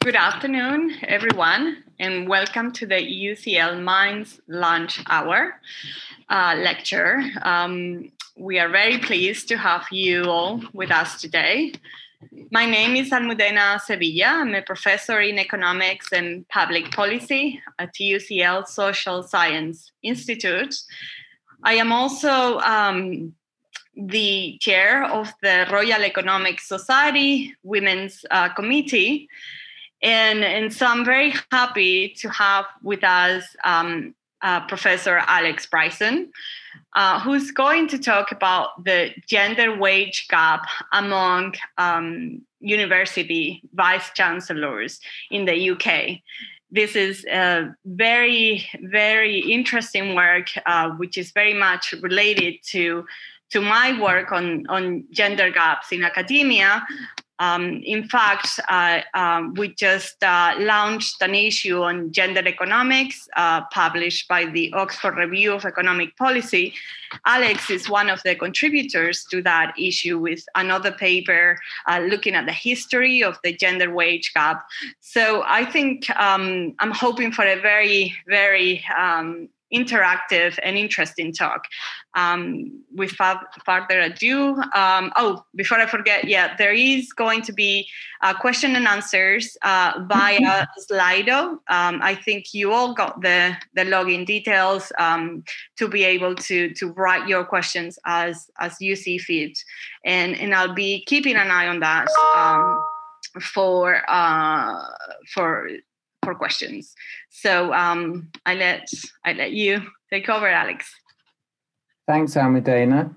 Good afternoon, everyone, and welcome to the UCL Minds Lunch Hour uh, lecture. Um, we are very pleased to have you all with us today. My name is Almudena Sevilla. I'm a professor in economics and public policy at UCL Social Science Institute. I am also um, the chair of the Royal Economic Society Women's uh, Committee. And, and so I'm very happy to have with us um, uh, Professor Alex Bryson, uh, who's going to talk about the gender wage gap among um, university vice chancellors in the UK. This is a very, very interesting work, uh, which is very much related to to my work on, on gender gaps in academia, um, in fact, uh, um, we just uh, launched an issue on gender economics uh, published by the Oxford Review of Economic Policy. Alex is one of the contributors to that issue with another paper uh, looking at the history of the gender wage gap. So I think um, I'm hoping for a very, very um, interactive and interesting talk. Um, without further ado, um, oh, before I forget, yeah, there is going to be uh, question and answers uh, via Slido. Um, I think you all got the the login details um, to be able to to write your questions as as you see fit, and and I'll be keeping an eye on that um, for uh, for for questions. So um, I let I let you take over, Alex. Thanks, Almudena.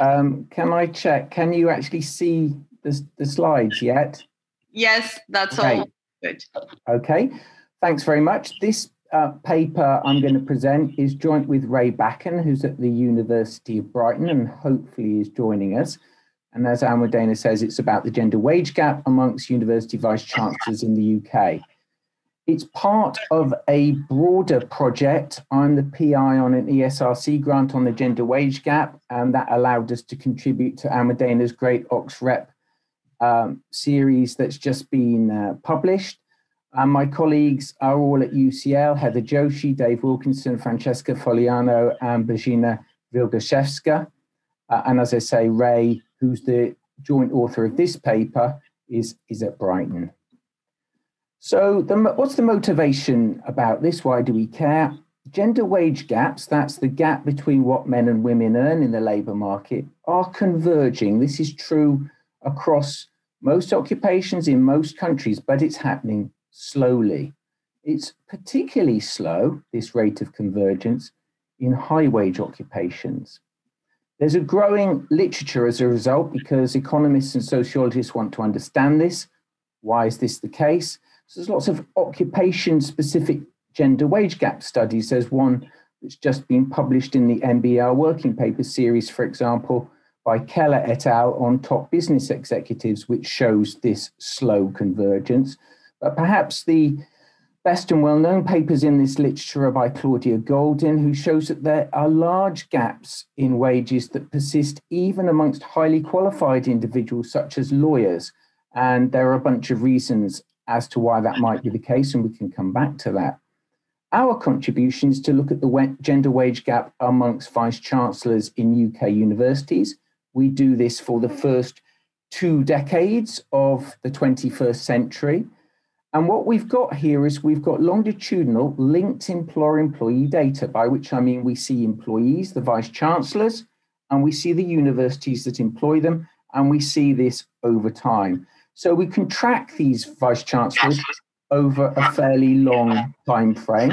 Um, can I check? Can you actually see the, the slides yet? Yes, that's okay. all good. Okay, thanks very much. This uh, paper I'm going to present is joint with Ray Bachan, who's at the University of Brighton and hopefully is joining us. And as Almudena says, it's about the gender wage gap amongst university vice chancellors in the UK. It's part of a broader project. I'm the PI on an ESRC grant on the gender wage gap, and that allowed us to contribute to Almudena's Great OxRep um, series that's just been uh, published. And my colleagues are all at UCL Heather Joshi, Dave Wilkinson, Francesca Foliano, and Bożena Wielgoszewska. Uh, and as I say, Ray, who's the joint author of this paper, is, is at Brighton. So, the, what's the motivation about this? Why do we care? Gender wage gaps, that's the gap between what men and women earn in the labour market, are converging. This is true across most occupations in most countries, but it's happening slowly. It's particularly slow, this rate of convergence, in high wage occupations. There's a growing literature as a result because economists and sociologists want to understand this. Why is this the case? So there's lots of occupation specific gender wage gap studies. There's one that's just been published in the NBER working paper series, for example, by Keller et al. on top business executives, which shows this slow convergence. But perhaps the best and well known papers in this literature are by Claudia Goldin, who shows that there are large gaps in wages that persist even amongst highly qualified individuals, such as lawyers. And there are a bunch of reasons as to why that might be the case, and we can come back to that. Our contribution is to look at the gender wage gap amongst vice chancellors in UK universities. We do this for the first two decades of the 21st century. And what we've got here is we've got longitudinal linked employer employee data, by which I mean we see employees, the vice chancellors, and we see the universities that employ them, and we see this over time. So we can track these vice chancellors over a fairly long time frame.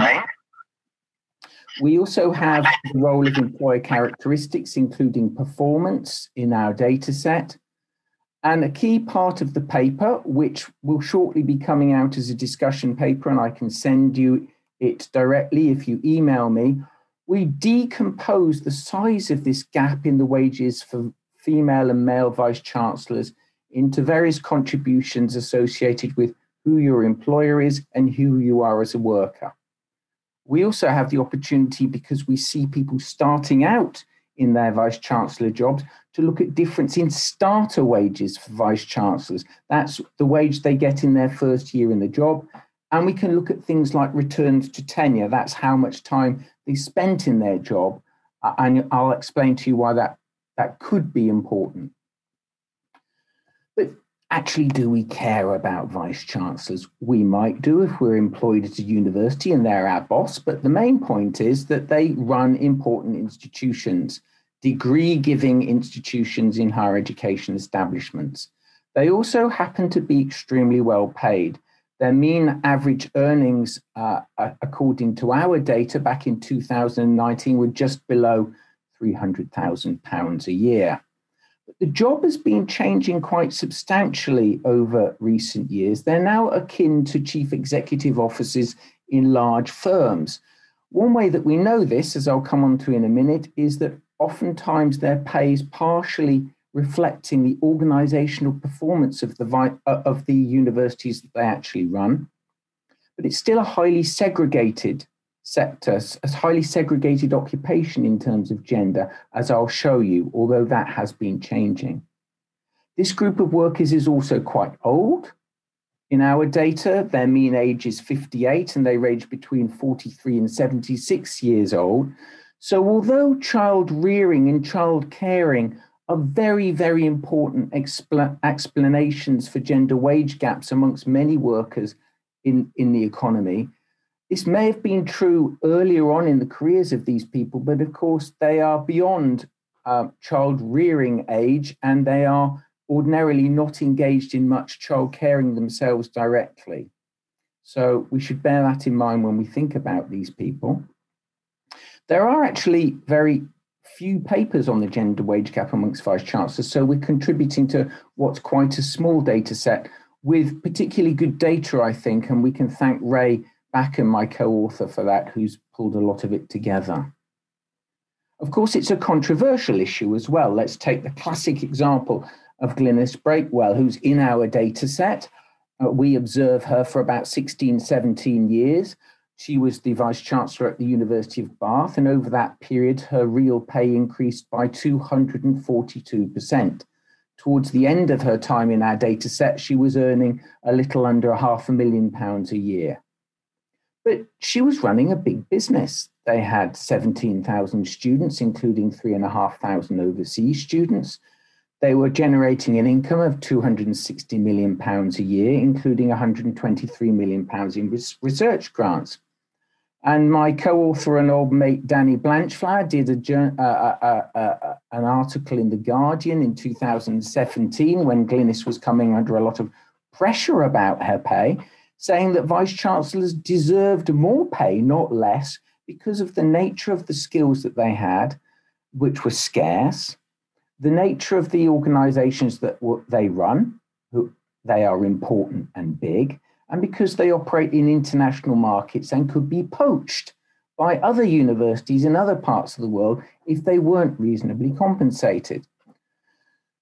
We also have the role of employer characteristics, including performance, in our data set. And a key part of the paper, which will shortly be coming out as a discussion paper, and I can send you it directly if you email me, we decompose the size of this gap in the wages for female and male vice chancellors into various contributions associated with who your employer is and who you are as a worker. We also have the opportunity because we see people starting out in their vice chancellor jobs to look at difference in starter wages for vice chancellors. That's the wage they get in their first year in the job. And we can look at things like returns to tenure. That's how much time they spent in their job. And I'll explain to you why that, that could be important. Actually, do we care about vice chancellors? We might do if we're employed at a university and they're our boss. But the main point is that they run important institutions degree giving institutions in higher education establishments. They also happen to be extremely well paid. Their mean average earnings, uh, according to our data back in 2019, were just below £300,000 a year. The job has been changing quite substantially over recent years. They're now akin to chief executive offices in large firms. One way that we know this, as I'll come on to in a minute, is that oftentimes their pay is partially reflecting the organizational performance of the, uh, of the universities that they actually run. But it's still a highly segregated sector, a highly segregated occupation in terms of gender, as I'll show you, although that has been changing. This group of workers is also quite old. In our data, their mean age is 58 and they range between 43 and 76 years old. So, although child rearing and child caring are very, very important expl- explanations for gender wage gaps amongst many workers in, in the economy, this may have been true earlier on in the careers of these people, but of course, they are beyond uh, child rearing age and they are ordinarily not engaged in much child caring themselves directly. So, we should bear that in mind when we think about these people. There are actually very few papers on the gender wage gap amongst vice chancellors, so we're contributing to what's quite a small data set with particularly good data, I think, and we can thank Ray Bachan, my co-author, for that, who's pulled a lot of it together. Of course, it's a controversial issue as well. Let's take the classic example of Glynis Breakwell, who's in our data set. Uh, we observe her for about 16, 17 years. She was the Vice Chancellor at the University of Bath, and over that period, her real pay increased by 242%. Towards the end of her time in our data set, she was earning a little under a half a million pounds a year. But she was running a big business. They had 17,000 students, including 3,500 overseas students. They were generating an income of 260 million pounds a year, including 123 million pounds in research grants. And my co-author and old mate Danny Blanchflower did a, uh, uh, uh, an article in the Guardian in 2017 when Glynis was coming under a lot of pressure about her pay, saying that vice chancellors deserved more pay, not less, because of the nature of the skills that they had, which were scarce, the nature of the organizations that they run, who they are important and big, and because they operate in international markets and could be poached by other universities in other parts of the world if they weren't reasonably compensated.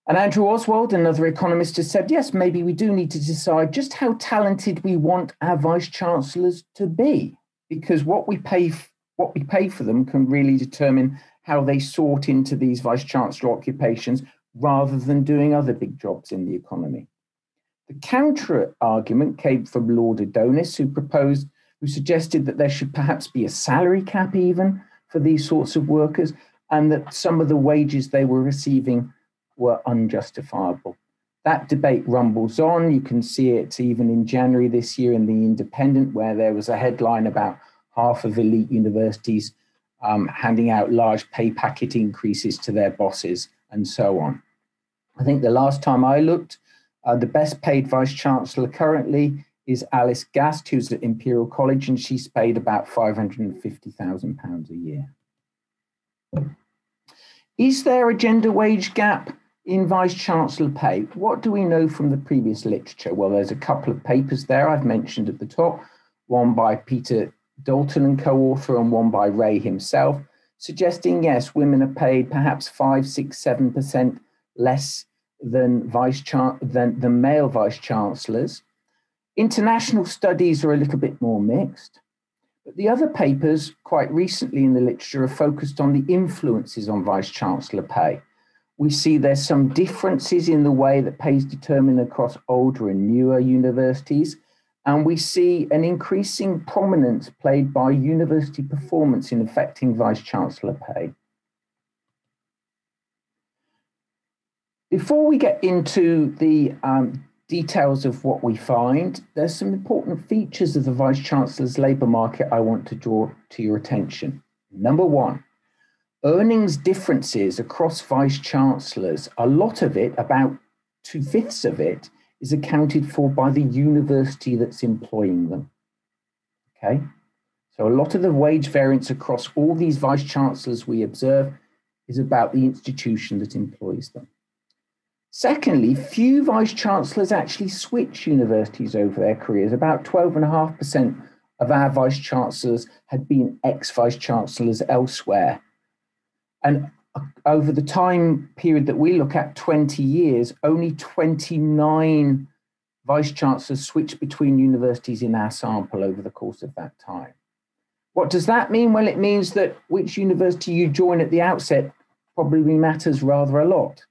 And Andrew Oswald, another economist, has said, yes, maybe we do need to decide just how talented we want our vice chancellors to be, because what we pay, what we pay for them can really determine how they sort into these vice chancellor occupations rather than doing other big jobs in the economy. The counter argument came from Lord Adonis, who proposed, who suggested that there should perhaps be a salary cap even for these sorts of workers, and that some of the wages they were receiving were unjustifiable. That debate rumbles on. You can see it even in January this year in The Independent, where there was a headline about half of elite universities um, handing out large pay packet increases to their bosses and so on. I think the last time I looked, uh, the best paid vice chancellor currently is Alice Gast, who's at Imperial College, and she's paid about £550,000 a year. Is there a gender wage gap in vice chancellor pay? What do we know from the previous literature? Well, there's a couple of papers there I've mentioned at the top, one by Peter Dalton and co author, and one by Ray himself, suggesting yes, women are paid perhaps five, six, seven percent less than vice than the male vice chancellors. International studies are a little bit more mixed. But the other papers, quite recently in the literature, are focused on the influences on vice chancellor pay. We see there's some differences in the way that pay is determined across older and newer universities. And we see an increasing prominence played by university performance in affecting vice chancellor pay. Before we get into the um, details of what we find, there's some important features of the Vice Chancellor's labour market I want to draw to your attention. Number one, earnings differences across Vice Chancellors, a lot of it, about two fifths of it, is accounted for by the university that's employing them. Okay, so a lot of the wage variance across all these Vice Chancellors we observe is about the institution that employs them. Secondly, few vice chancellors actually switch universities over their careers. About 12.5% of our vice chancellors had been ex vice chancellors elsewhere. And uh, over the time period that we look at, 20 years, only 29 vice chancellors switched between universities in our sample over the course of that time. What does that mean? Well, it means that which university you join at the outset probably matters rather a lot.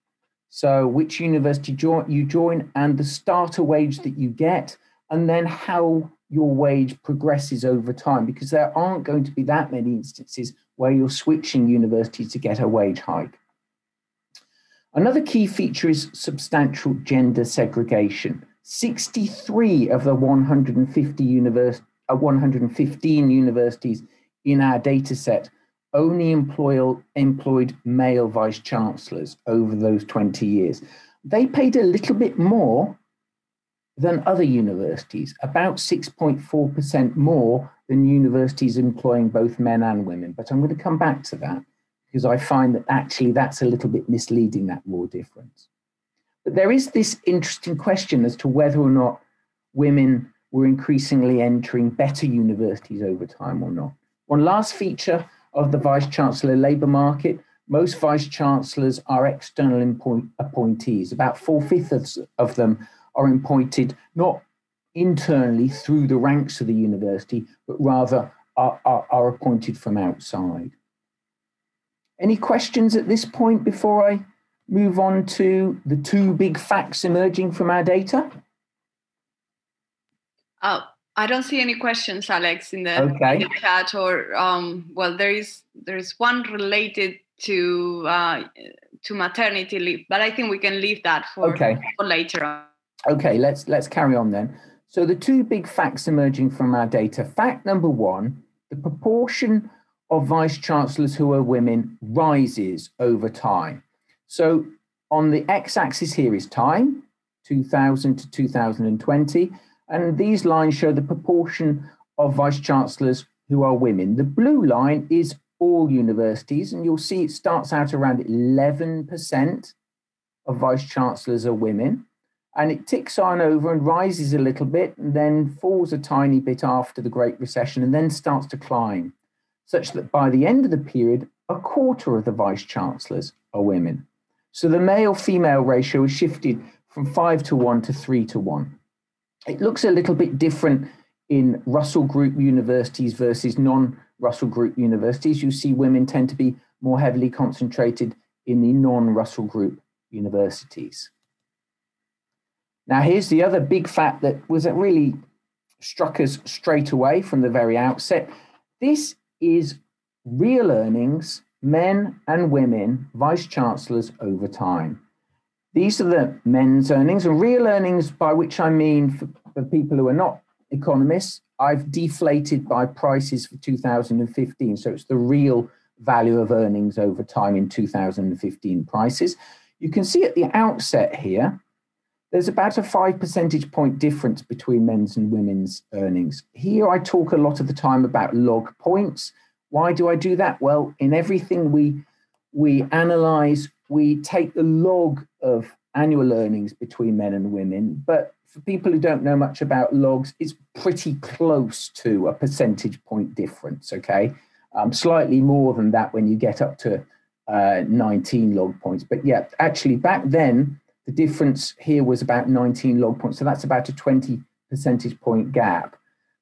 So, which university you join and the starter wage that you get, and then how your wage progresses over time, because there aren't going to be that many instances where you're switching universities to get a wage hike. Another key feature is substantial gender segregation. 63 of the 150 univers- uh, 115 universities in our data set only employ, employed male vice chancellors over those 20 years. They paid a little bit more than other universities, about 6.4% more than universities employing both men and women. But I'm going to come back to that because I find that actually that's a little bit misleading, that raw difference. But there is this interesting question as to whether or not women were increasingly entering better universities over time or not. One last feature of the Vice Chancellor labour market, most Vice Chancellors are external appointees. About four fifths of them are appointed not internally through the ranks of the university, but rather are, are, are appointed from outside. Any questions at this point before I move on to the two big facts emerging from our data? Oh, I don't see any questions, Alex, in the, okay. in the chat. Or um, well, there is there is one related to uh, to maternity leave, but I think we can leave that for, okay. for later on. Okay, let's let's carry on then. So the two big facts emerging from our data. Fact number one: the proportion of vice chancellors who are women rises over time. So on the x-axis here is time, 2000 to 2020 and these lines show the proportion of vice chancellors who are women. The blue line is all universities, and you'll see it starts out around 11% of vice chancellors are women. And it ticks on over and rises a little bit, and then falls a tiny bit after the Great Recession, and then starts to climb, such that by the end of the period, a quarter of the vice chancellors are women. So the male female ratio has shifted from five to one to three to one. It looks a little bit different in Russell Group universities versus non Russell Group universities. You see women tend to be more heavily concentrated in the non Russell Group universities. Now, here's the other big fact that was really struck us straight away from the very outset. This is real earnings, men and women, vice chancellors over time. These are the men's earnings and real earnings, by which I mean for, for people who are not economists, I've deflated by prices for 2015. So it's the real value of earnings over time in 2015 prices. You can see at the outset here, there's about a five percentage point difference between men's and women's earnings. Here, I talk a lot of the time about log points. Why do I do that? Well, in everything we we analyze we take the log of annual earnings between men and women, but for people who don't know much about logs, it's pretty close to a percentage point difference, okay? Um, slightly more than that when you get up to uh, 19 log points. But yeah, actually, back then, the difference here was about 19 log points. So that's about a 20 percentage point gap.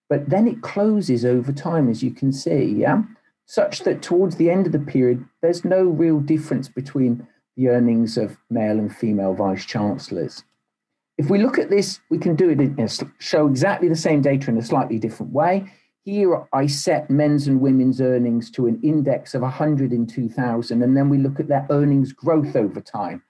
but then it closes over time, as you can see, yeah? Such that towards the end of the period, there's no real difference between the earnings of male and female vice chancellors. If we look at this, we can do it in show exactly the same data in a slightly different way. Here I set men's and women's earnings to an index of 100 in 2000, and then we look at their earnings growth over time.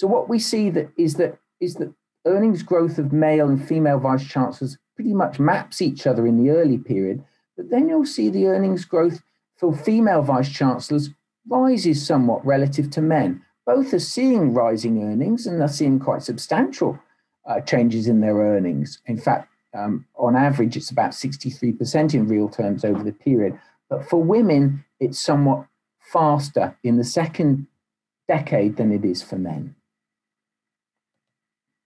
So what we see that is that is that earnings growth of male and female vice chancellors pretty much maps each other in the early period, but then you'll see the earnings growth for female vice chancellors rises somewhat relative to men. Both are seeing rising earnings and are seeing quite substantial uh, changes in their earnings. In fact, um, on average, it's about 63% in real terms over the period. But for women, it's somewhat faster in the second decade than it is for men.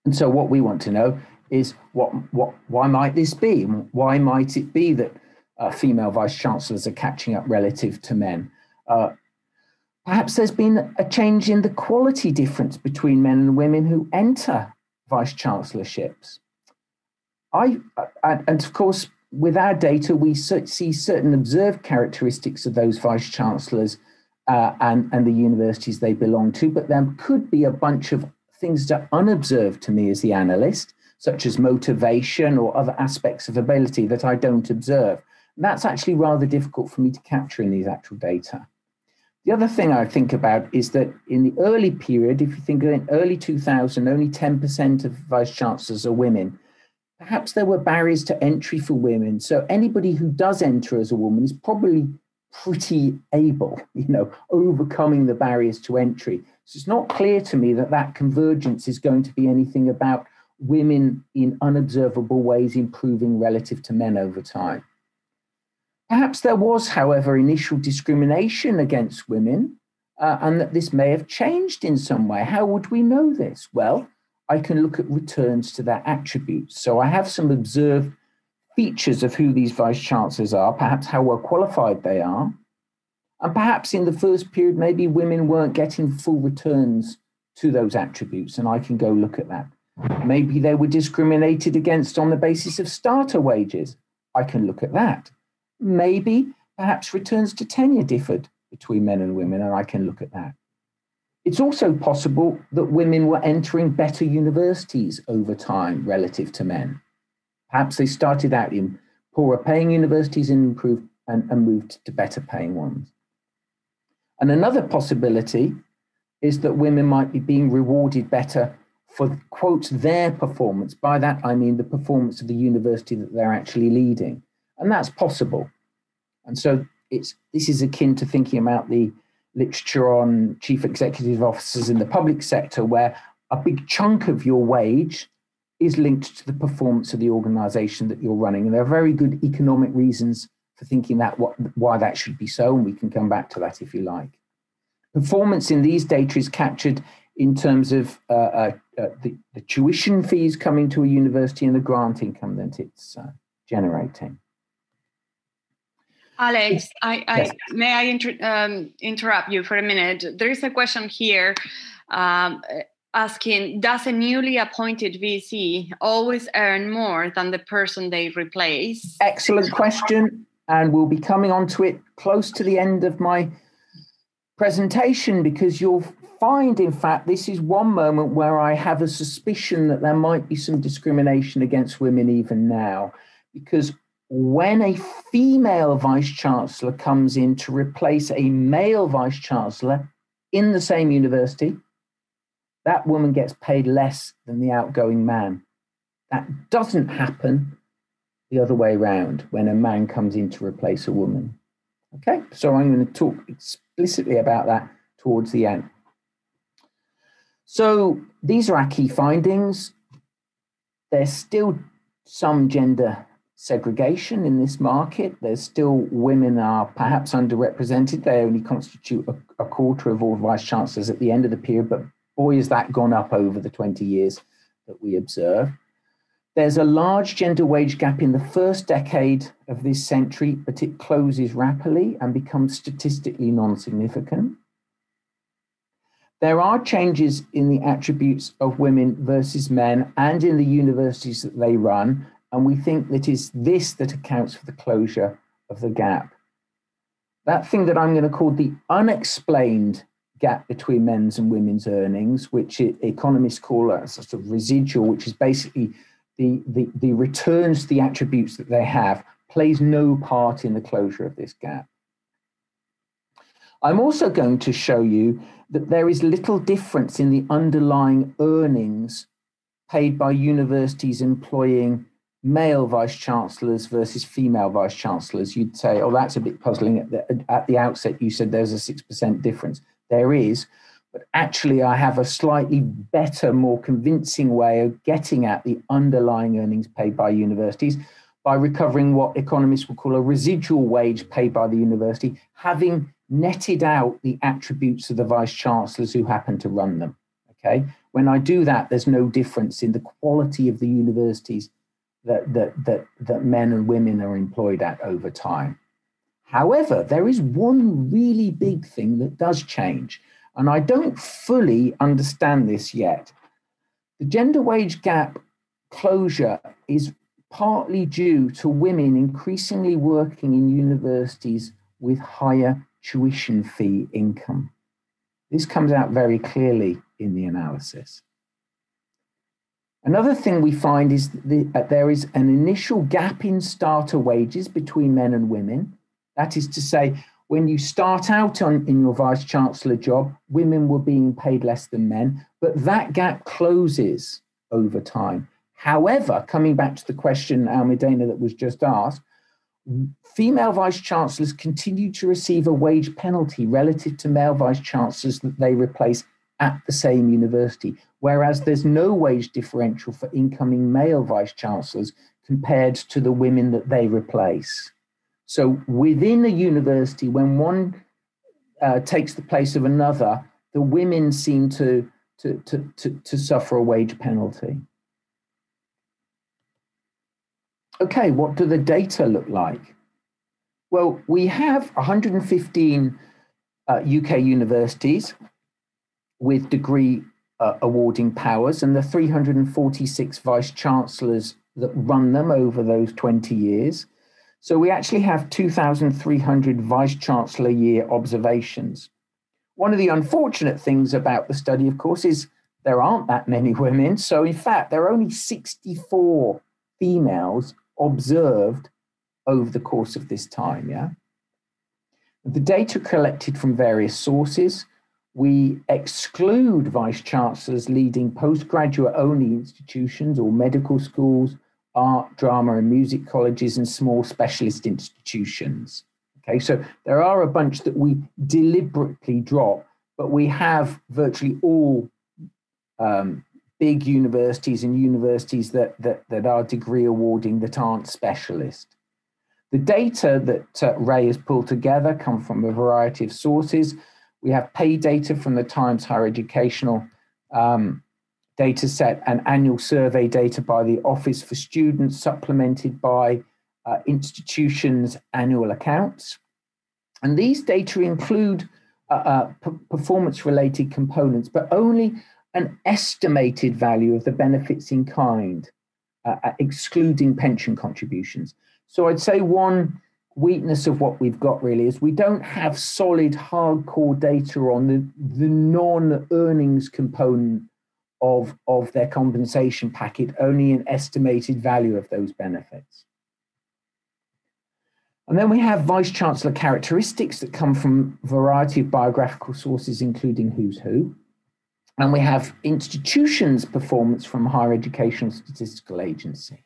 And so, what we want to know is what, what, why might this be? Why might it be that uh, female vice chancellors are catching up relative to men? Uh, perhaps there's been a change in the quality difference between men and women who enter vice chancellorships. I, uh, and of course, with our data, we see certain observed characteristics of those vice chancellors uh, and, and the universities they belong to, but there could be a bunch of things that are unobserved to me as the analyst, such as motivation or other aspects of ability that I don't observe. And that's actually rather difficult for me to capture in these actual data. The other thing I think about is that in the early period, if you think of in early 2000, only 10% of vice chancellors are women. Perhaps there were barriers to entry for women. So anybody who does enter as a woman is probably pretty able, you know, overcoming the barriers to entry. So it's not clear to me that that convergence is going to be anything about women in unobservable ways improving relative to men over time. Perhaps there was, however, initial discrimination against women, uh, and that this may have changed in some way. How would we know this? Well, I can look at returns to their attributes. So I have some observed features of who these vice chancellors are, perhaps how well qualified they are. And perhaps in the first period, maybe women weren't getting full returns to those attributes, and I can go look at that. Maybe they were discriminated against on the basis of starter wages. I can look at that maybe perhaps returns to tenure differed between men and women, and I can look at that. It's also possible that women were entering better universities over time relative to men. Perhaps they started out in poorer paying universities and improved and, and moved to better paying ones. And another possibility is that women might be being rewarded better for, quote, their performance. By that, I mean the performance of the university that they're actually leading. And that's possible. And so it's this is akin to thinking about the literature on chief executive officers in the public sector, where a big chunk of your wage is linked to the performance of the organization that you're running. And there are very good economic reasons for thinking that what, why that should be so. And we can come back to that if you like. Performance in these data is captured in terms of uh, uh, uh, the, the, tuition fees coming to a university and the grant income that it's uh, generating. Alex, I, I yes. may I inter, um, interrupt you for a minute? There is a question here um, asking Does a newly appointed VC always earn more than the person they replace? Excellent question. And we'll be coming on to it close to the end of my presentation because you'll find, in fact, this is one moment where I have a suspicion that there might be some discrimination against women even now. Because when a female vice chancellor comes in to replace a male vice chancellor in the same university, that woman gets paid less than the outgoing man. That doesn't happen the other way around when a man comes in to replace a woman. Okay, so I'm going to talk explicitly about that towards the end. So these are our key findings. There's still some gender segregation in this market. There's still women are perhaps underrepresented. They only constitute a, a, quarter of all vice chancellors at the end of the period, but boy, has that gone up over the 20 years that we observe. There's a large gender wage gap in the first decade of this century, but it closes rapidly and becomes statistically non significant. There are changes in the attributes of women versus men and in the universities that they run, And we think that is this that accounts for the closure of the gap. That thing that I'm going to call the unexplained gap between men's and women's earnings, which economists call a sort of residual, which is basically the, the, the returns the attributes that they have, plays no part in the closure of this gap. I'm also going to show you that there is little difference in the underlying earnings paid by universities employing male vice chancellors versus female vice chancellors. You'd say, oh, that's a bit puzzling. At the, at the outset, you said there's a 6% difference. There is. But actually, I have a slightly better, more convincing way of getting at the underlying earnings paid by universities by recovering what economists would call a residual wage paid by the university, having netted out the attributes of the vice chancellors who happen to run them. Okay, when I do that, there's no difference in the quality of the universities that that that, that men and women are employed at over time. However, there is one really big thing that does change, and I don't fully understand this yet. The gender wage gap closure is partly due to women increasingly working in universities with higher tuition fee income. This comes out very clearly in the analysis. Another thing we find is that there is an initial gap in starter wages between men and women. That is to say, when you start out on, in your vice chancellor job, women were being paid less than men, but that gap closes over time. However, coming back to the question, Almudena, that was just asked, female vice chancellors continue to receive a wage penalty relative to male vice chancellors that they replace at the same university, whereas there's no wage differential for incoming male vice chancellors compared to the women that they replace. So within a university, when one uh, takes the place of another, the women seem to, to, to, to, to suffer a wage penalty. okay, what do the data look like? Well, we have 115 uh, UK universities with degree uh, awarding powers and the 346 vice chancellors that run them over those 20 years. So we actually have 2,300 vice chancellor year observations. One of the unfortunate things about the study, of course, is there aren't that many women. So, in fact, there are only 64 females observed over the course of this time. Yeah. The data collected from various sources. We exclude vice chancellors leading postgraduate only institutions or medical schools, art, drama, and music colleges, and small specialist institutions. Okay, so there are a bunch that we deliberately drop, but we have virtually all um, big universities and universities that, that, that are degree awarding that aren't specialist. The data that uh, Ray has pulled together come from a variety of sources. We have pay data from the Times Higher Educational um, data set and annual survey data by the Office for Students, supplemented by uh, institutions' annual accounts. And these data include uh, uh performance related components, but only an estimated value of the benefits in kind, uh, uh, excluding pension contributions. So I'd say one weakness of what we've got really is we don't have solid hardcore data on the, the non-earnings component of, of their compensation packet, only an estimated value of those benefits. And then we have vice chancellor characteristics that come from a variety of biographical sources, including who's who. And we have institutions performance from Higher Educational Statistical Agency.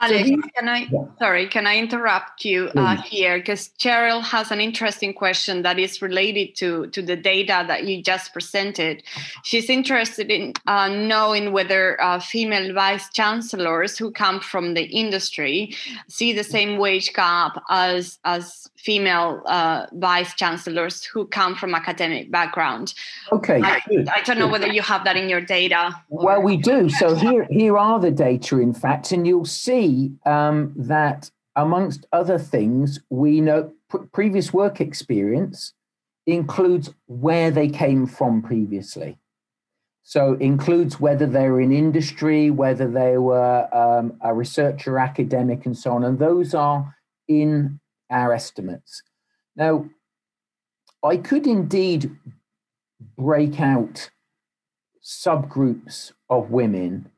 Alex, so can I yeah. sorry, can I interrupt you uh, here? Because Cheryl has an interesting question that is related to, to the data that you just presented. She's interested in uh, knowing whether uh, female vice chancellors who come from the industry see the same wage gap as as female uh, vice chancellors who come from academic background. Okay, I, I, don't know whether you have that in your data. Well, we do. So here, here are the data, in fact, and you'll see um, that amongst other things, we know previous work experience includes where they came from previously. So includes whether they were in industry, whether they were um, a researcher, academic, and so on. And those are in our estimates. Now, I could indeed break out subgroups of women,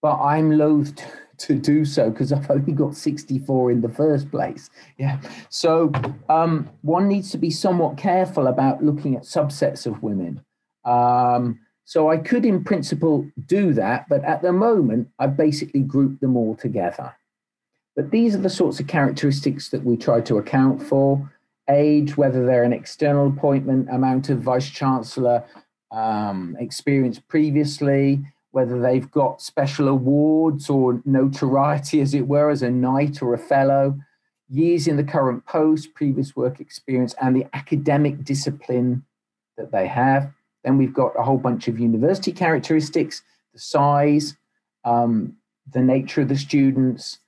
but I'm loath to, to do so because I've only got 64 in the first place. Yeah. So um, one needs to be somewhat careful about looking at subsets of women. Um, so I could, in principle, do that, but at the moment, I basically group them all together. But these are the sorts of characteristics that we try to account for age, whether they're an external appointment, amount of vice chancellor um, experience previously, whether they've got special awards or notoriety, as it were, as a knight or a fellow, years in the current post, previous work experience, and the academic discipline that they have. Then we've got a whole bunch of university characteristics, the size, um, the nature of the students.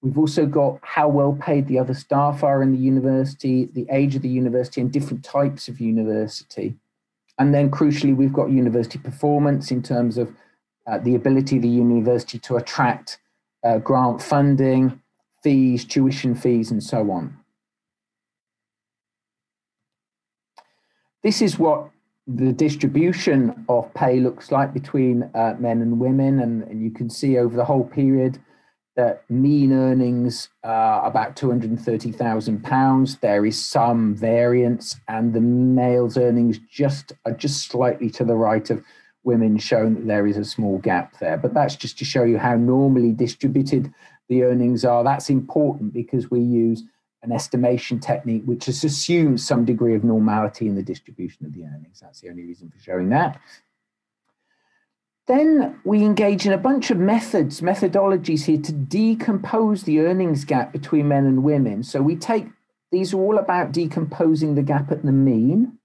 We've also got how well paid the other staff are in the university, the age of the university, and different types of university. And then crucially, we've got university performance in terms of uh, the ability of the university to attract uh, grant funding, fees, tuition fees, and so on. This is what the distribution of pay looks like between uh, men and women. And, and, you can see over the whole period that mean earnings are about £230,000. There is some variance, and the males' earnings just are just slightly to the right of women, showing that there is a small gap there. But that's just to show you how normally distributed the earnings are. That's important because we use an estimation technique which has assumed some degree of normality in the distribution of the earnings. That's the only reason for showing that. Then we engage in a bunch of methods, methodologies here to decompose the earnings gap between men and women. So we take these are all about decomposing the gap at the mean.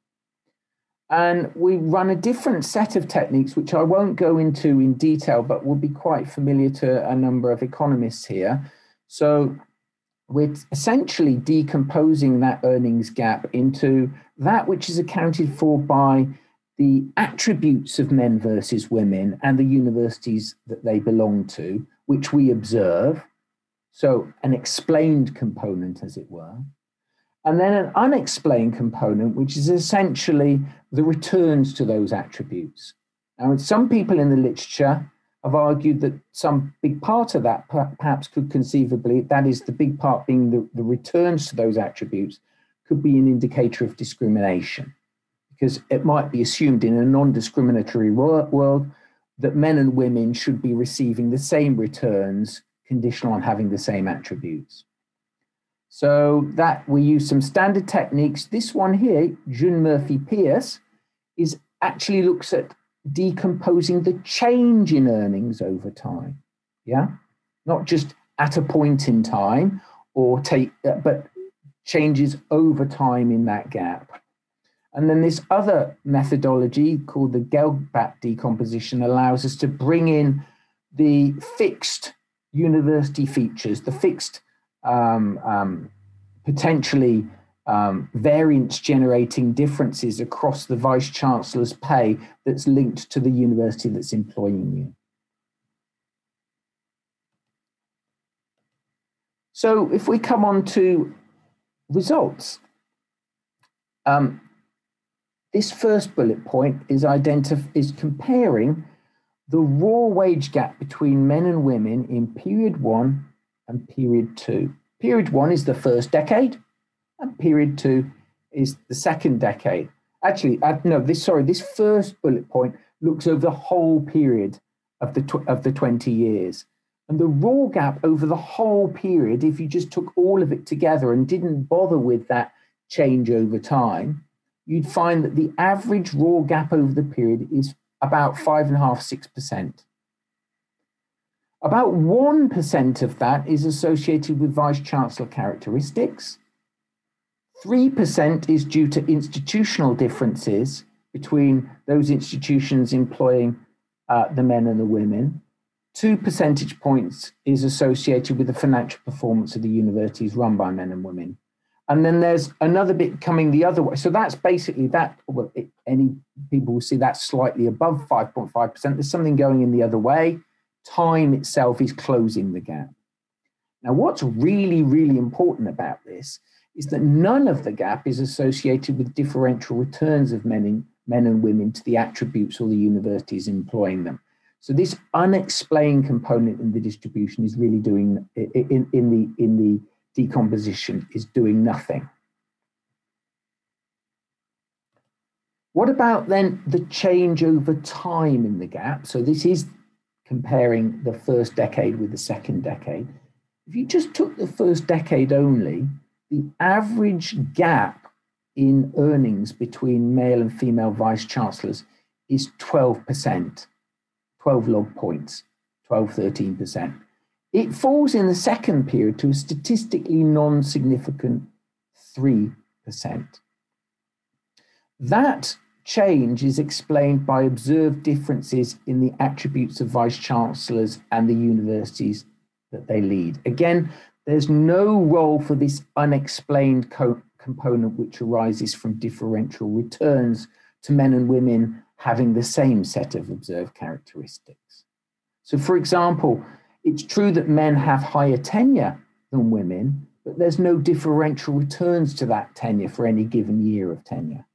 And we run a different set of techniques, which I won't go into in detail, but will be quite familiar to a number of economists here. So we're essentially decomposing that earnings gap into that which is accounted for by the attributes of men versus women and the universities that they belong to, which we observe. So, an explained component, as it were. And then an unexplained component, which is essentially the returns to those attributes. Now, some people in the literature have argued that some big part of that perhaps could conceivably, that is the big part being the, the returns to those attributes, could be an indicator of discrimination. Because it might be assumed in a non discriminatory world that men and women should be receiving the same returns conditional on having the same attributes. So that we use some standard techniques. This one here, Juhn Murphy Pierce, is actually looks at decomposing the change in earnings over time. Yeah, not just at a point in time or take, uh, but changes over time in that gap. And then this other methodology called the Gelbach decomposition allows us to bring in the fixed university features, the fixed um, um, potentially um, variance generating differences across the vice chancellor's pay that's linked to the university that's employing you. So if we come on to results, um, this first bullet point is identif- is comparing the raw wage gap between men and women in period one and period two. Period one is the first decade, and period two is the second decade. Actually, uh, no, this sorry, this first bullet point looks over the whole period of the tw- of the 20 years. And the raw gap over the whole period, if you just took all of it together and didn't bother with that change over time, you'd find that the average raw gap over the period is about five and a half, six percent. About 1% of that is associated with vice chancellor characteristics. 3% is due to institutional differences between those institutions employing uh, the men and the women. Two percentage points is associated with the financial performance of the universities run by men and women. And then there's another bit coming the other way. So that's basically that. Well, it, any people will see that's slightly above 5.5%. There's something going in the other way. Time itself is closing the gap. Now, what's really, really important about this is that none of the gap is associated with differential returns of men, in, men and women to the attributes or the universities employing them. So this unexplained component in the distribution is really doing in, in the in the decomposition is doing nothing. What about then the change over time in the gap? So this is comparing the first decade with the second decade. If you just took the first decade only, the average gap in earnings between male and female vice chancellors is 12%, 12 log points, 12, 13%. It falls in the second period to a statistically non significant 3%. That change is explained by observed differences in the attributes of vice chancellors and the universities that they lead. Again, there's no role for this unexplained co- component which arises from differential returns to men and women having the same set of observed characteristics. So, for example, it's true that men have higher tenure than women, but there's no differential returns to that tenure for any given year of tenure.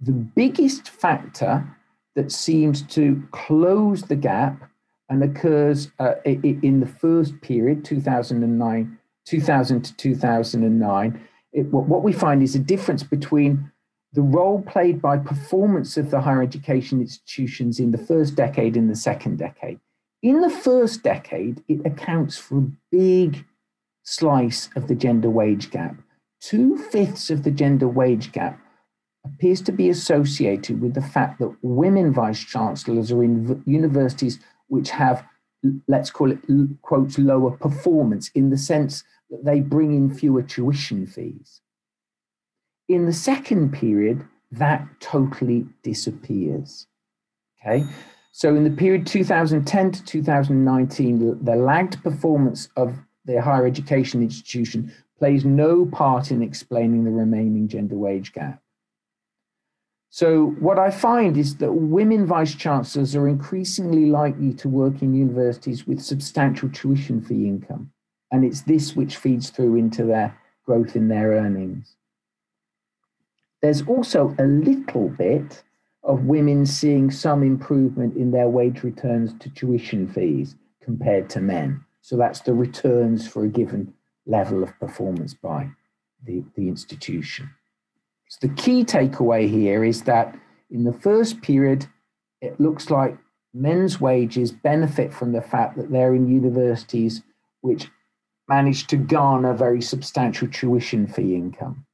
The biggest factor that seems to close the gap and occurs uh, in the first period, 2009, 2000 to 2009, it, what we find is a difference between the role played by performance of the higher education institutions in the first decade and the second decade. In the first decade, it accounts for a big slice of the gender wage gap. Two fifths of the gender wage gap appears to be associated with the fact that women vice chancellors are in universities which have, let's call it, quotes, lower performance in the sense that they bring in fewer tuition fees. In the second period, that totally disappears. Okay. So in the period 2010 to 2019, the lagged performance of the higher education institution plays no part in explaining the remaining gender wage gap. So, what I find is that women vice chancellors are increasingly likely to work in universities with substantial tuition fee income. And it's this which feeds through into their growth in their earnings. There's also a little bit of women seeing some improvement in their wage returns to tuition fees compared to men. So that's the returns for a given level of performance by the, the institution. So the key takeaway here is that in the first period, it looks like men's wages benefit from the fact that they're in universities which manage to garner very substantial tuition fee income.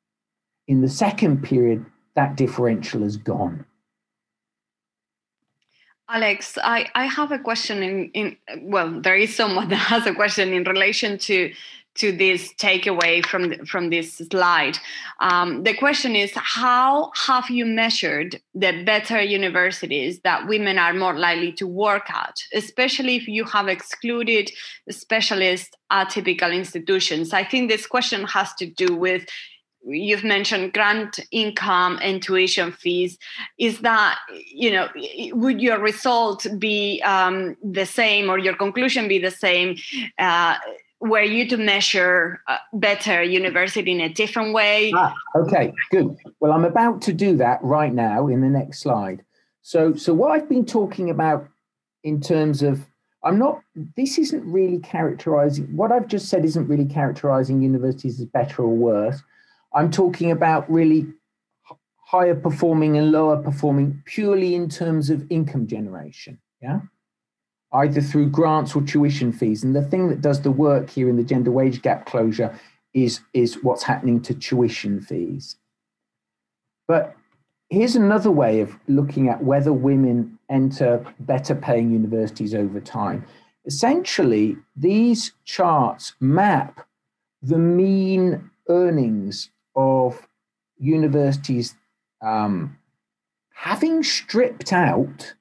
In the second period, that differential has gone. Alex, I, I have a question in, in well, there is someone that has a question in relation to to this takeaway from from this slide. Um, the question is, how have you measured the better universities that women are more likely to work at, especially if you have excluded specialist atypical institutions? I think this question has to do with you've mentioned grant income and tuition fees is that you know would your result be um, the same or your conclusion be the same uh, were you to measure uh, better university in a different way? Ah, okay, good. Well, I'm about to do that right now in the next slide. So, so what I've been talking about in terms of, I'm not. This isn't really characterizing. What I've just said isn't really characterizing universities as better or worse. I'm talking about really higher performing and lower performing purely in terms of income generation. Yeah either through grants or tuition fees. And the thing that does the work here in the gender wage gap closure is, is what's happening to tuition fees. But here's another way of looking at whether women enter better paying universities over time. Essentially, these charts map the mean earnings of universities um, having stripped out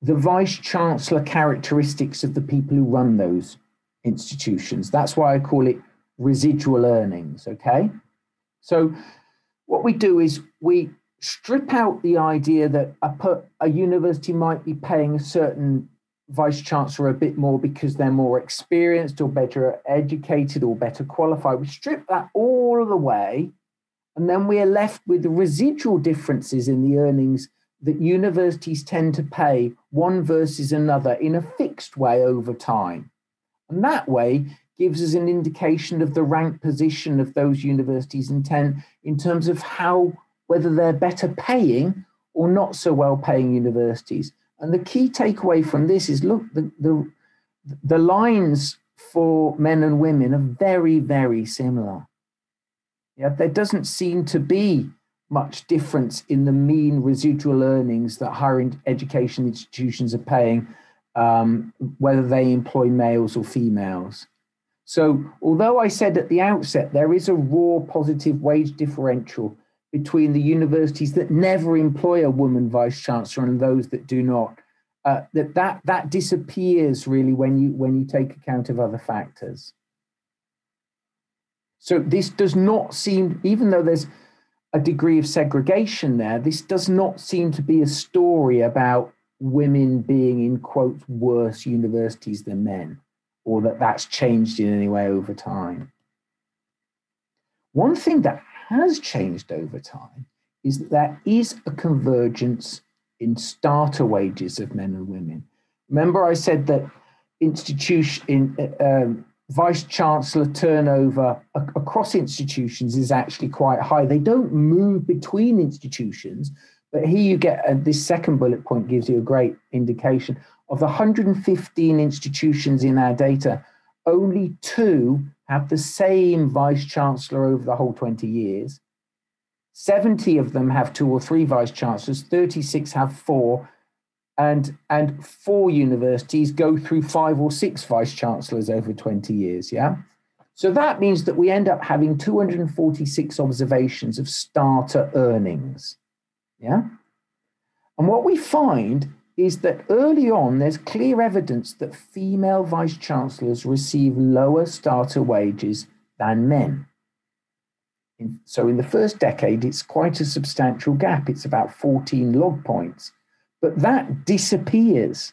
the vice chancellor characteristics of the people who run those institutions. That's why I call it residual earnings. Okay. So what we do is we strip out the idea that a, a university might be paying a certain vice chancellor a bit more because they're more experienced or better educated or better qualified. We strip that all the way, and then we are left with the residual differences in the earnings that universities tend to pay one versus another in a fixed way over time. And that way gives us an indication of the rank position of those universities in, ten, in terms of how whether they're better paying or not so well paying universities. And the key takeaway from this is look, the, the, the lines for men and women are very, very similar. Yeah, there doesn't seem to be much difference in the mean residual earnings that higher education institutions are paying, um, whether they employ males or females. So, although I said at the outset there is a raw positive wage differential between the universities that never employ a woman vice chancellor and those that do not. Uh, that that that disappears really when you when you take account of other factors. So this does not seem, even though there's a degree of segregation there, this does not seem to be a story about women being in quotes worse universities than men, or that that's changed in any way over time. One thing that has changed over time is that there is a convergence in starter wages of men and women. Remember, I said that institution in um, vice chancellor turnover across institutions is actually quite high. They don't move between institutions, but here you get uh, this second bullet point gives you a great indication of the 115 institutions in our data. Only two have the same vice chancellor over the whole 20 years. 70 of them have two or three vice chancellors, 36 have four, and, and four universities go through five or six vice chancellors over 20 years. Yeah. So that means that we end up having 246 observations of starter earnings. Yeah. And what we find is that early on, there's clear evidence that female vice chancellors receive lower starter wages than men. So in the first decade, it's quite a substantial gap. It's about 14 log points. But that disappears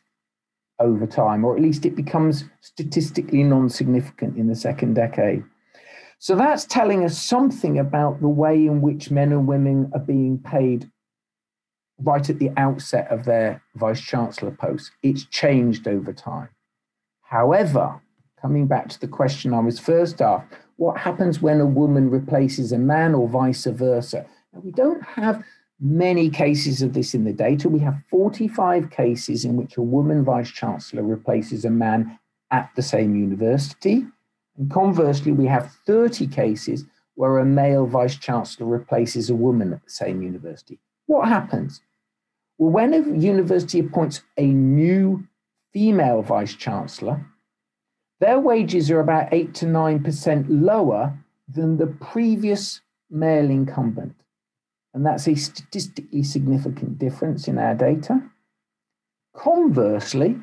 over time, or at least it becomes statistically non significant in the second decade. So that's telling us something about the way in which men and women are being paid right at the outset of their vice chancellor posts. It's changed over time. However, coming back to the question I was first asked, what happens when a woman replaces a man or vice versa? Now, we don't have many cases of this in the data. We have 45 cases in which a woman vice chancellor replaces a man at the same university. And conversely, we have 30 cases where a male vice chancellor replaces a woman at the same university. What happens? Well, when a university appoints a new female vice chancellor, their wages are about 8 to 9% lower than the previous male incumbent. And that's a statistically significant difference in our data. Conversely,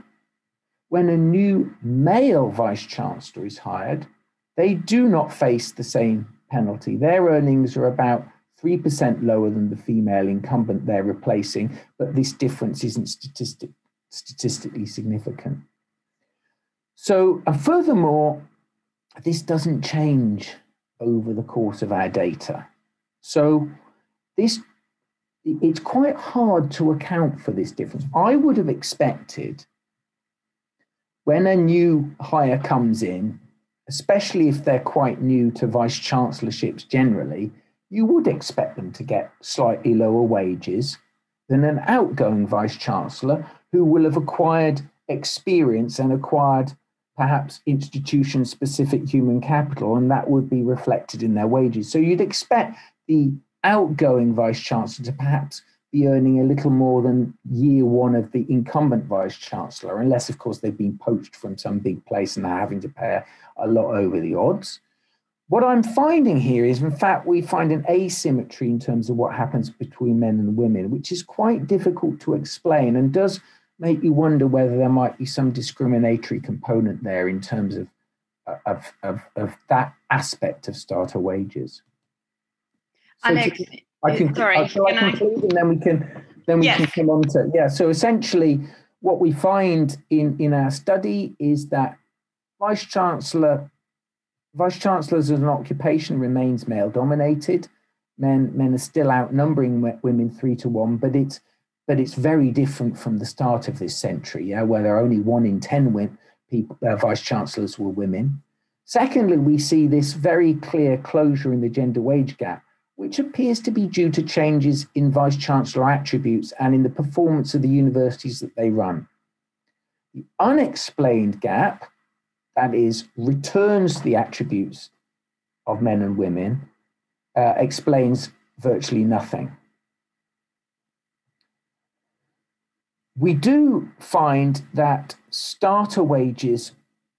when a new male vice chancellor is hired, they do not face the same penalty. Their earnings are about 3% lower than the female incumbent they're replacing, but this difference isn't statistic, statistically significant. So, and furthermore, this doesn't change over the course of our data. So, this it's quite hard to account for this difference. I would have expected when a new hire comes in, especially if they're quite new to vice chancellorships generally, you would expect them to get slightly lower wages than an outgoing vice chancellor who will have acquired experience and acquired perhaps institution specific human capital, and that would be reflected in their wages. So you'd expect the outgoing vice chancellor to perhaps be earning a little more than year one of the incumbent vice chancellor, unless, of course, they've been poached from some big place and they're having to pay a lot over the odds. What I'm finding here is, in fact, we find an asymmetry in terms of what happens between men and women, which is quite difficult to explain and does make you wonder whether there might be some discriminatory component there in terms of of, of, of that aspect of starter wages. So Alex, to, I can, sorry, I, can I conclude and then we can then we yes. can come on to yeah. So essentially, what we find in in our study is that vice chancellor vice chancellors as an occupation remains male dominated. Men men are still outnumbering women three to one, but it's but it's very different from the start of this century, yeah, where there are only one in ten women, people, uh, vice chancellors were women. Secondly, we see this very clear closure in the gender wage gap which appears to be due to changes in vice chancellor attributes and in the performance of the universities that they run. The unexplained gap, that is, returns to the attributes of men and women, uh, explains virtually nothing. We do find that starter wages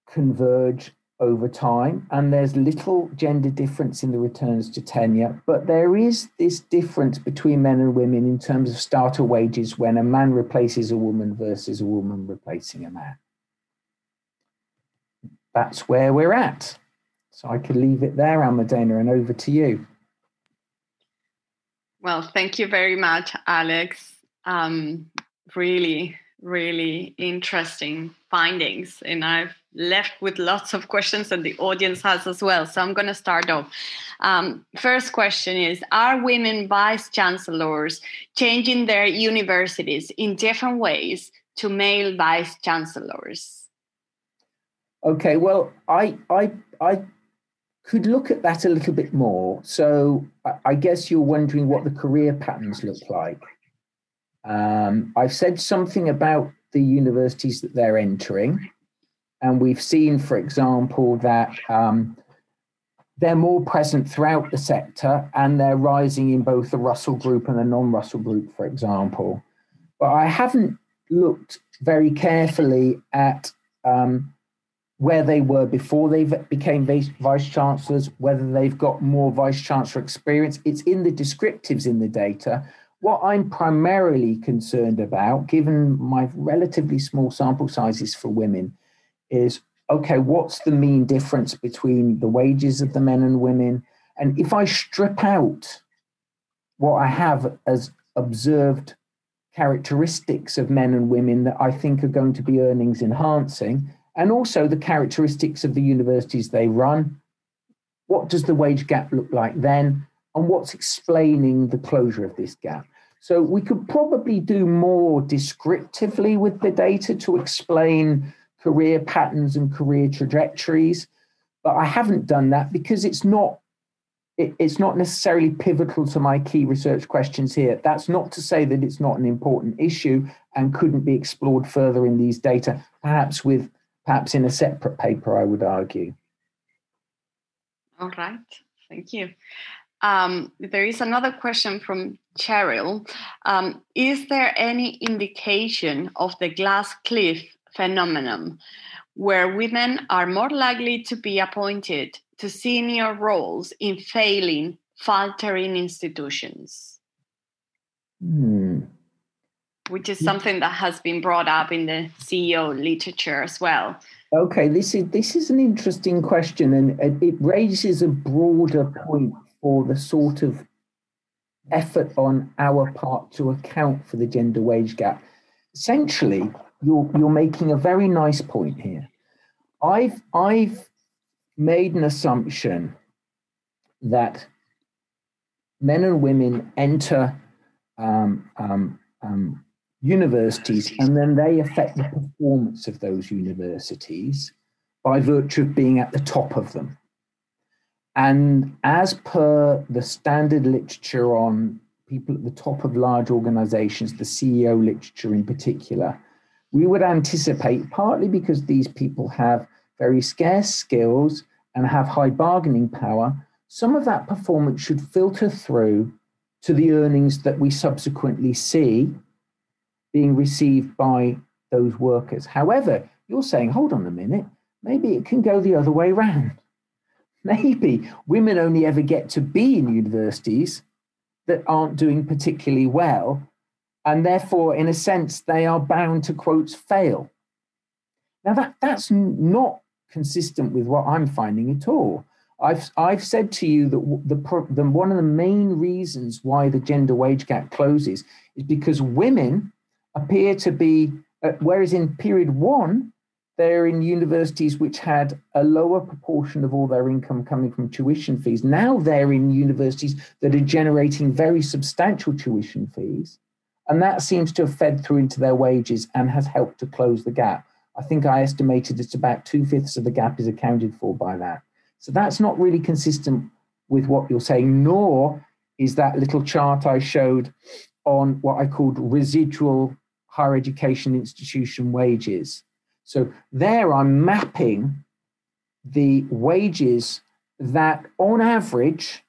converge over time, and there's little gender difference in the returns to tenure, but there is this difference between men and women in terms of starter wages when a man replaces a woman versus a woman replacing a man. That's where we're at. So I could leave it there, Almudena, and over to you. Well, thank you very much, Alex. Um, really, really interesting findings, and I've left with lots of questions and the audience has as well. So I'm going to start off. Um, first question is Are women vice chancellors changing their universities in different ways to male vice chancellors? Okay, well, I, I, I could look at that a little bit more. So I guess you're wondering what the career patterns look like. Um, I've said something about the universities that they're entering. And we've seen, for example, that um, they're more present throughout the sector and they're rising in both the Russell group and the non Russell group, for example. But I haven't looked very carefully at um, where they were before they became vice chancellors, whether they've got more vice chancellor experience. It's in the descriptives in the data. What I'm primarily concerned about, given my relatively small sample sizes for women, is okay, what's the mean difference between the wages of the men and women? And if I strip out what I have as observed characteristics of men and women that I think are going to be earnings enhancing, and also the characteristics of the universities they run, what does the wage gap look like then? And what's explaining the closure of this gap? So we could probably do more descriptively with the data to explain career patterns and career trajectories. But I haven't done that because it's not it, it's not necessarily pivotal to my key research questions here. That's not to say that it's not an important issue and couldn't be explored further in these data, perhaps with perhaps in a separate paper, I would argue. All right, thank you. Um, there is another question from Cheryl. Um, is there any indication of the glass cliff phenomenon where women are more likely to be appointed to senior roles in failing, faltering institutions. Hmm. Which is something that has been brought up in the CEO literature as well. Okay, this is this is an interesting question, and it raises a broader point for the sort of effort on our part to account for the gender wage gap. Essentially, you're you're making a very nice point here. I've I've made an assumption that men and women enter um, um, um, universities and then they affect the performance of those universities by virtue of being at the top of them. And as per the standard literature on people at the top of large organizations, the CEO literature in particular, we would anticipate, partly because these people have very scarce skills and have high bargaining power, some of that performance should filter through to the earnings that we subsequently see being received by those workers. However, you're saying, hold on a minute, maybe it can go the other way around. Maybe women only ever get to be in universities that aren't doing particularly well and therefore, in a sense, they are bound to quotes fail. Now that that's not consistent with what I'm finding at all. I've I've said to you that the, the one of the main reasons why the gender wage gap closes is because women appear to be, uh, whereas in period one, they're in universities which had a lower proportion of all their income coming from tuition fees. Now they're in universities that are generating very substantial tuition fees. And that seems to have fed through into their wages and has helped to close the gap. I think I estimated it's about two fifths of the gap is accounted for by that. So that's not really consistent with what you're saying, nor is that little chart I showed on what I called residual higher education institution wages. So there I'm mapping the wages that on average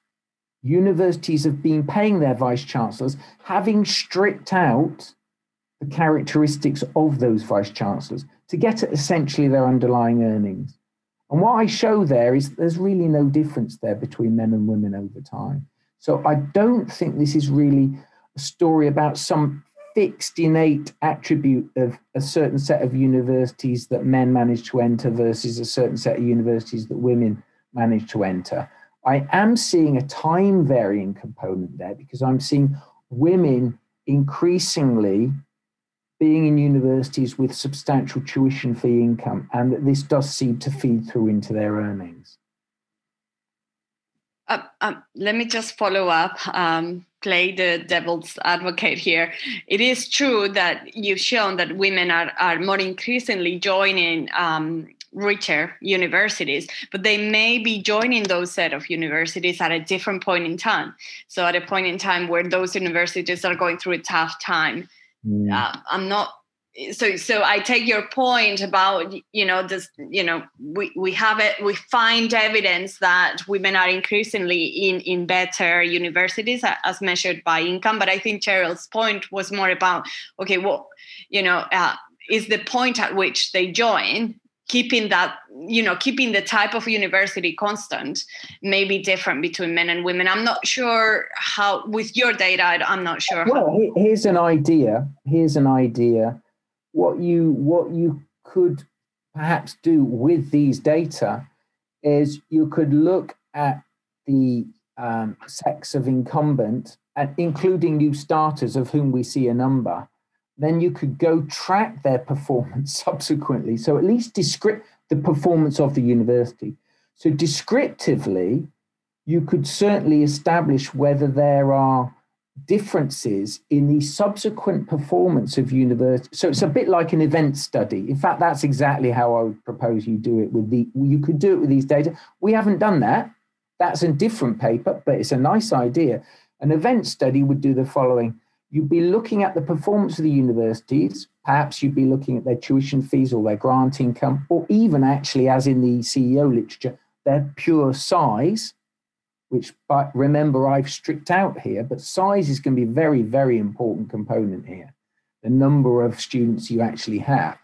universities have been paying their vice chancellors, having stripped out the characteristics of those vice chancellors to get at essentially their underlying earnings. And what I show there is there's really no difference there between men and women over time. So I don't think this is really a story about some fixed innate attribute of a certain set of universities that men manage to enter versus a certain set of universities that women manage to enter. I am seeing a time varying component there because I'm seeing women increasingly being in universities with substantial tuition fee income, and that this does seem to feed through into their earnings. Uh, um, let me just follow up, um, play the devil's advocate here. It is true that you've shown that women are, are more increasingly joining um, richer universities, but they may be joining those set of universities at a different point in time. So, at a point in time where those universities are going through a tough time, mm. uh, i'm not so so i take your point about you know this you know we we have it we find evidence that women are increasingly in in better universities as measured by income but i think cheryl's point was more about okay well you know uh, is the point at which they join keeping that you know keeping the type of university constant may be different between men and women. I'm not sure how with your data i'm not sure well how. here's an idea. Here's an idea. What you what you could perhaps do with these data is you could look at the um, sex of incumbent and including new starters of whom we see a number then you could go track their performance subsequently. So at least descript the performance of the university. So descriptively, you could certainly establish whether there are differences in the subsequent performance of university. So it's a bit like an event study. In fact, that's exactly how I would propose you do it with the you could do it with these data. We haven't done that. That's a different paper, but it's a nice idea. An event study would do the following you'd be looking at the performance of the universities. Perhaps you'd be looking at their tuition fees or their grant income, or even actually, as in the CEO literature, their pure size, which but remember I've stripped out here, but size is going to be a very, very important component here. The number of students you actually have.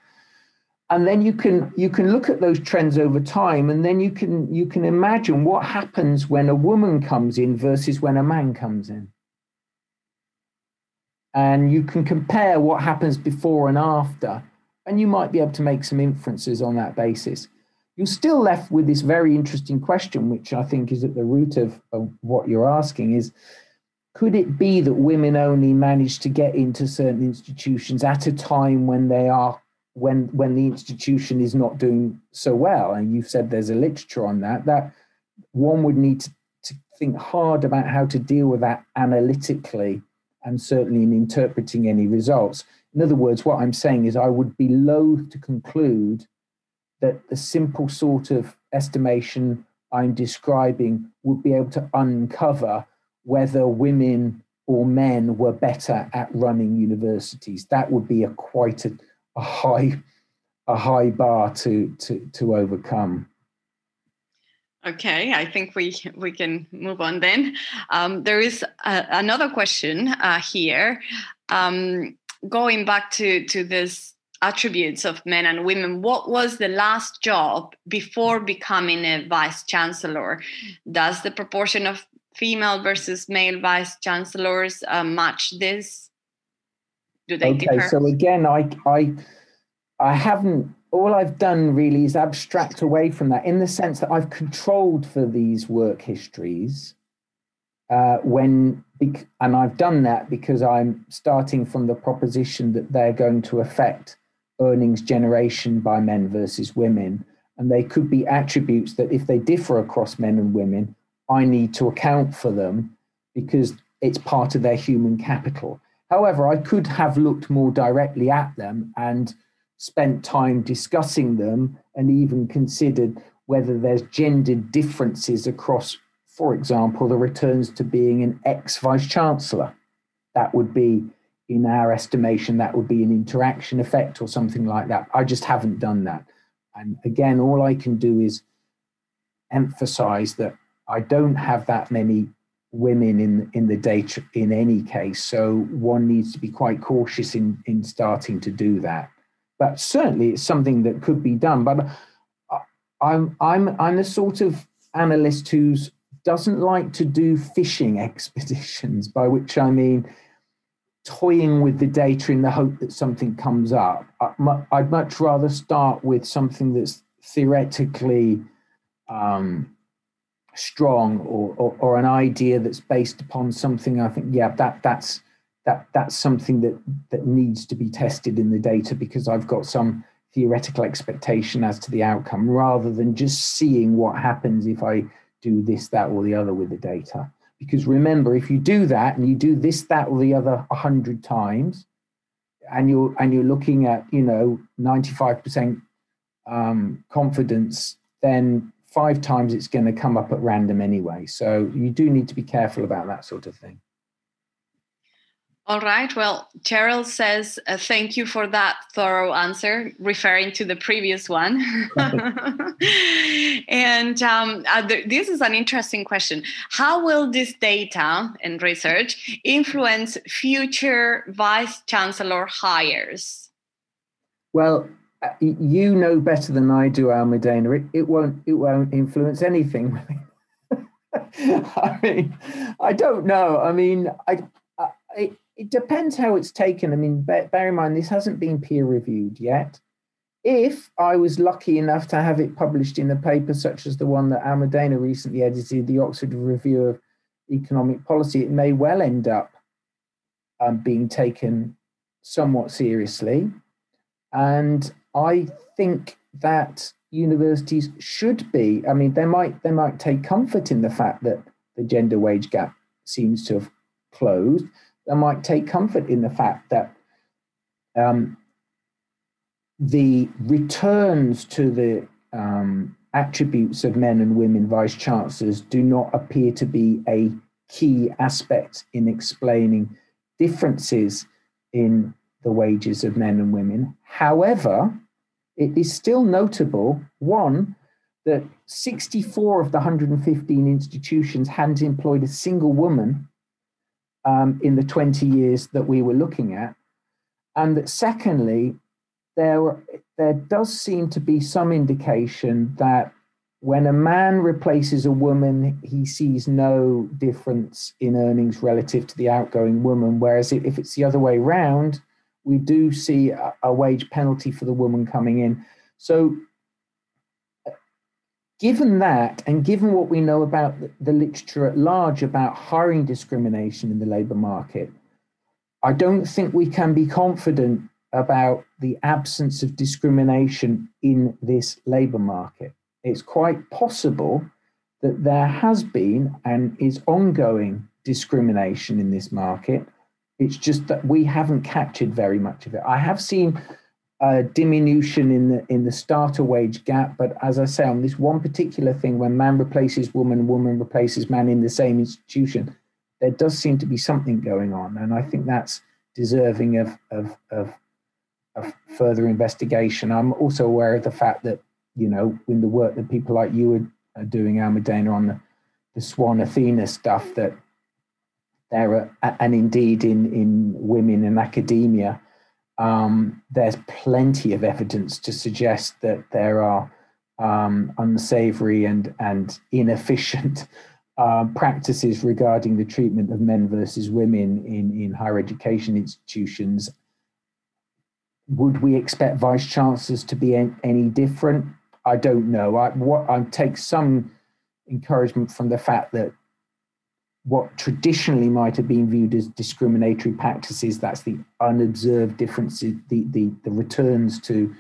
And then you can you can look at those trends over time, and then you can you can imagine what happens when a woman comes in versus when a man comes in and you can compare what happens before and after, and you might be able to make some inferences on that basis. You're still left with this very interesting question, which I think is at the root of, of what you're asking is could it be that women only manage to get into certain institutions at a time when they are when when the institution is not doing so well and you've said there's a literature on that that one would need to, to think hard about how to deal with that analytically and certainly in interpreting any results. In other words, what I'm saying is I would be loath to conclude that the simple sort of estimation I'm describing would be able to uncover whether women or men were better at running universities. That would be a quite a, a high a high bar to to to overcome. Okay, I think we we can move on then. Um, there is a, another question uh, here, um, going back to to this attributes of men and women. What was the last job before becoming a vice chancellor? Does the proportion of female versus male vice chancellors uh, match this? Do they okay, differ? so again, I I I haven't all I've done really is abstract away from that in the sense that I've controlled for these work histories uh, when and I've done that because I'm starting from the proposition that they're going to affect earnings generation by men versus women, and they could be attributes that if they differ across men and women, I need to account for them because it's part of their human capital. However, I could have looked more directly at them and spent time discussing them and even considered whether there's gendered differences across, for example, the returns to being an ex vice chancellor. That would be, in our estimation, that would be an interaction effect or something like that. I just haven't done that. And again, all I can do is emphasize that I don't have that many women in in the data in any case so one needs to be quite cautious in in starting to do that but certainly it's something that could be done. But I'm I'm I'm the sort of analyst who doesn't like to do fishing expeditions, by which I mean toying with the data in the hope that something comes up. I'd much rather start with something that's theoretically um, strong or, or, or an idea that's based upon something I think, yeah, that that's that that's something that that needs to be tested in the data because I've got some theoretical expectation as to the outcome rather than just seeing what happens if I do this, that, or the other with the data. Because remember, if you do that and you do this, that, or the other a hundred times, and you're and you're looking at you know 95% um, confidence, then five times it's going to come up at random anyway. So you do need to be careful about that sort of thing. All right. Well, Cheryl says uh, thank you for that thorough answer, referring to the previous one. and um, uh, th- this is an interesting question. How will this data and research influence future vice chancellor hires? Well, uh, you know better than I do, Almudena. It, it won't. It won't influence anything. I mean, I don't know. I mean, I, I it depends how it's taken. I mean, bear, in mind, this hasn't been peer reviewed yet. If I was lucky enough to have it published in a paper such as the one that Almudena recently edited, the Oxford Review of Economic Policy, it may well end up um, being taken somewhat seriously. And I think that universities should be. I mean, they might they might take comfort in the fact that the gender wage gap seems to have closed they might take comfort in the fact that um, the returns to the um, attributes of men and women vice chancellors do not appear to be a key aspect in explaining differences in the wages of men and women. However, it is still notable one, that 64 of the 115 institutions hadn't employed a single woman um, in the 20 years that we were looking at. And that secondly, there, there does seem to be some indication that when a man replaces a woman, he sees no difference in earnings relative to the outgoing woman. Whereas if it's the other way around, we do see a, a wage penalty for the woman coming in. So given that, and given what we know about the literature at large about hiring discrimination in the labour market, I don't think we can be confident about the absence of discrimination in this labour market. It's quite possible that there has been and is ongoing discrimination in this market. It's just that we haven't captured very much of it. I have seen a diminution in the in the starter wage gap. But as I say, on this one particular thing, when man replaces woman, woman replaces man in the same institution, there does seem to be something going on, and I think that's deserving of of of, of further investigation. I'm also aware of the fact that you know in the work that people like you are, doing, Almudena, on the, the Swan Athena stuff, that there are, and indeed in in women in academia um, there's plenty of evidence to suggest that there are um, unsavory and, and inefficient uh, practices regarding the treatment of men versus women in, in higher education institutions. would we expect vice chancellors to be any different? I don't know. I what I take some encouragement from the fact that what traditionally might have been viewed as discriminatory practices, that's the unobserved differences, the, the, the returns to,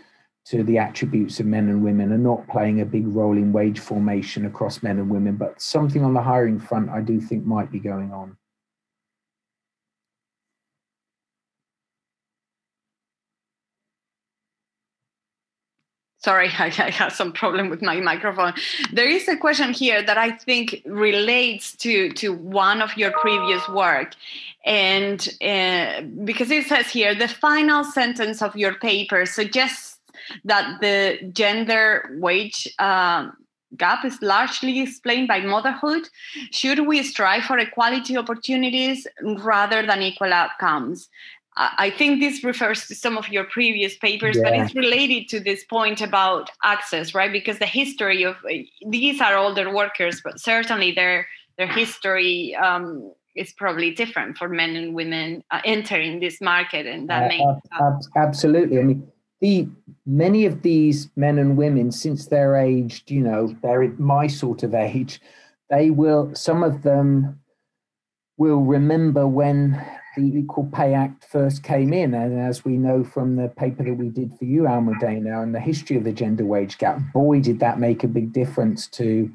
to the attributes of men and women are not playing a big role in wage formation across men and women, but something on the hiring front I do think might be going on. Sorry, I, I have some problem with my microphone. There is a question here that I think relates to, to one of your previous work. And uh, because it says here, the final sentence of your paper suggests that the gender wage uh, gap is largely explained by motherhood. Should we strive for equality opportunities rather than equal outcomes? I think this refers to some of your previous papers, yeah. but it's related to this point about access, right? Because the history of these are older workers, but certainly their their history um, is probably different for men and women uh, entering this market, and that uh, makes uh, absolutely. I mean, the many of these men and women, since they're aged, you know, they're my sort of age, they will. Some of them will remember when the Equal Pay Act first came in. And as we know from the paper that we did for you, Almudena, and the history of the gender wage gap, boy, did that make a big difference to,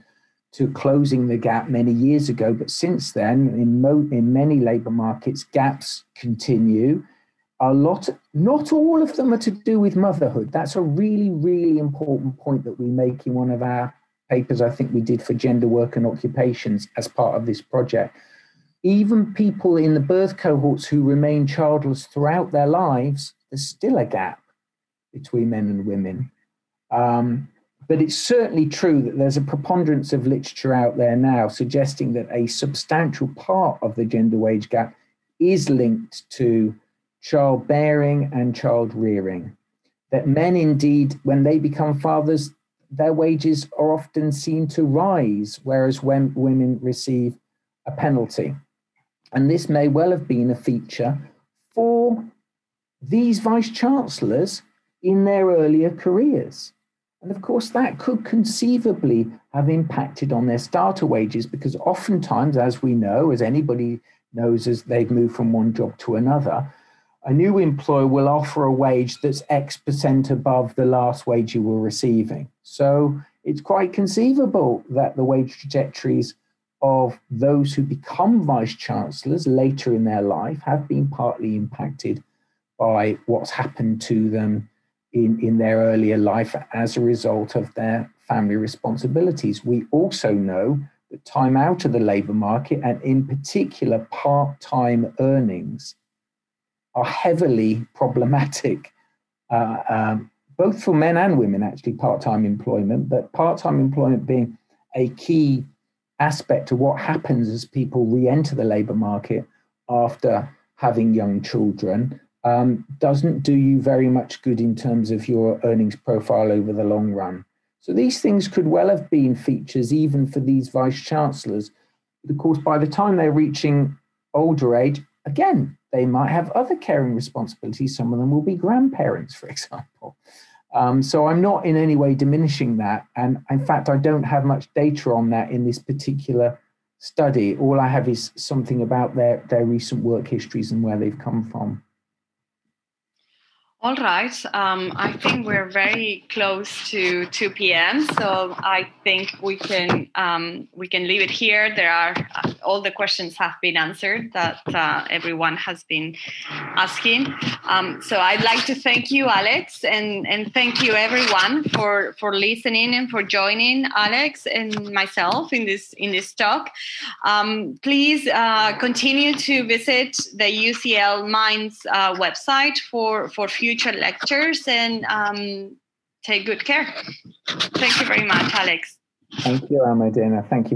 to closing the gap many years ago. But since then, in, mo- in many labour markets, gaps continue. A lot, not all of them are to do with motherhood. That's a really, really important point that we make in one of our papers I think we did for gender work and occupations as part of this project even people in the birth cohorts who remain childless throughout their lives, there's still a gap between men and women. Um, but it's certainly true that there's a preponderance of literature out there now suggesting that a substantial part of the gender wage gap is linked to childbearing and child rearing. That men, indeed, when they become fathers, their wages are often seen to rise, whereas when women receive a penalty. And this may well have been a feature for these vice chancellors in their earlier careers. And of course, that could conceivably have impacted on their starter wages because oftentimes, as we know, as anybody knows, as they've moved from one job to another, a new employer will offer a wage that's X percent above the last wage you were receiving. So it's quite conceivable that the wage trajectories of those who become vice chancellors later in their life have been partly impacted by what's happened to them in, in their earlier life as a result of their family responsibilities. We also know that time out of the labour market, and in particular part time earnings, are heavily problematic, uh, um, both for men and women, actually, part time employment, but part time employment being a key aspect of what happens as people re-enter the labour market after having young children um, doesn't do you very much good in terms of your earnings profile over the long run. So these things could well have been features even for these vice chancellors. Of course, by the time they're reaching older age, again, they might have other caring responsibilities. Some of them will be grandparents, for example. Um, so I'm not in any way diminishing that. And in fact, I don't have much data on that in this particular study. All I have is something about their, their recent work histories and where they've come from. All right. Um, I think we're very close to 2 p.m. So I think we can um, we can leave it here. There are uh, all the questions have been answered that uh, everyone has been asking. Um, so I'd like to thank you, Alex, and and thank you everyone for for listening and for joining Alex and myself in this in this talk. Um, please uh, continue to visit the UCL Minds uh, website for for future future lectures and um, take good care. Thank you very much, Alex. Thank you, Almudena. Thank you very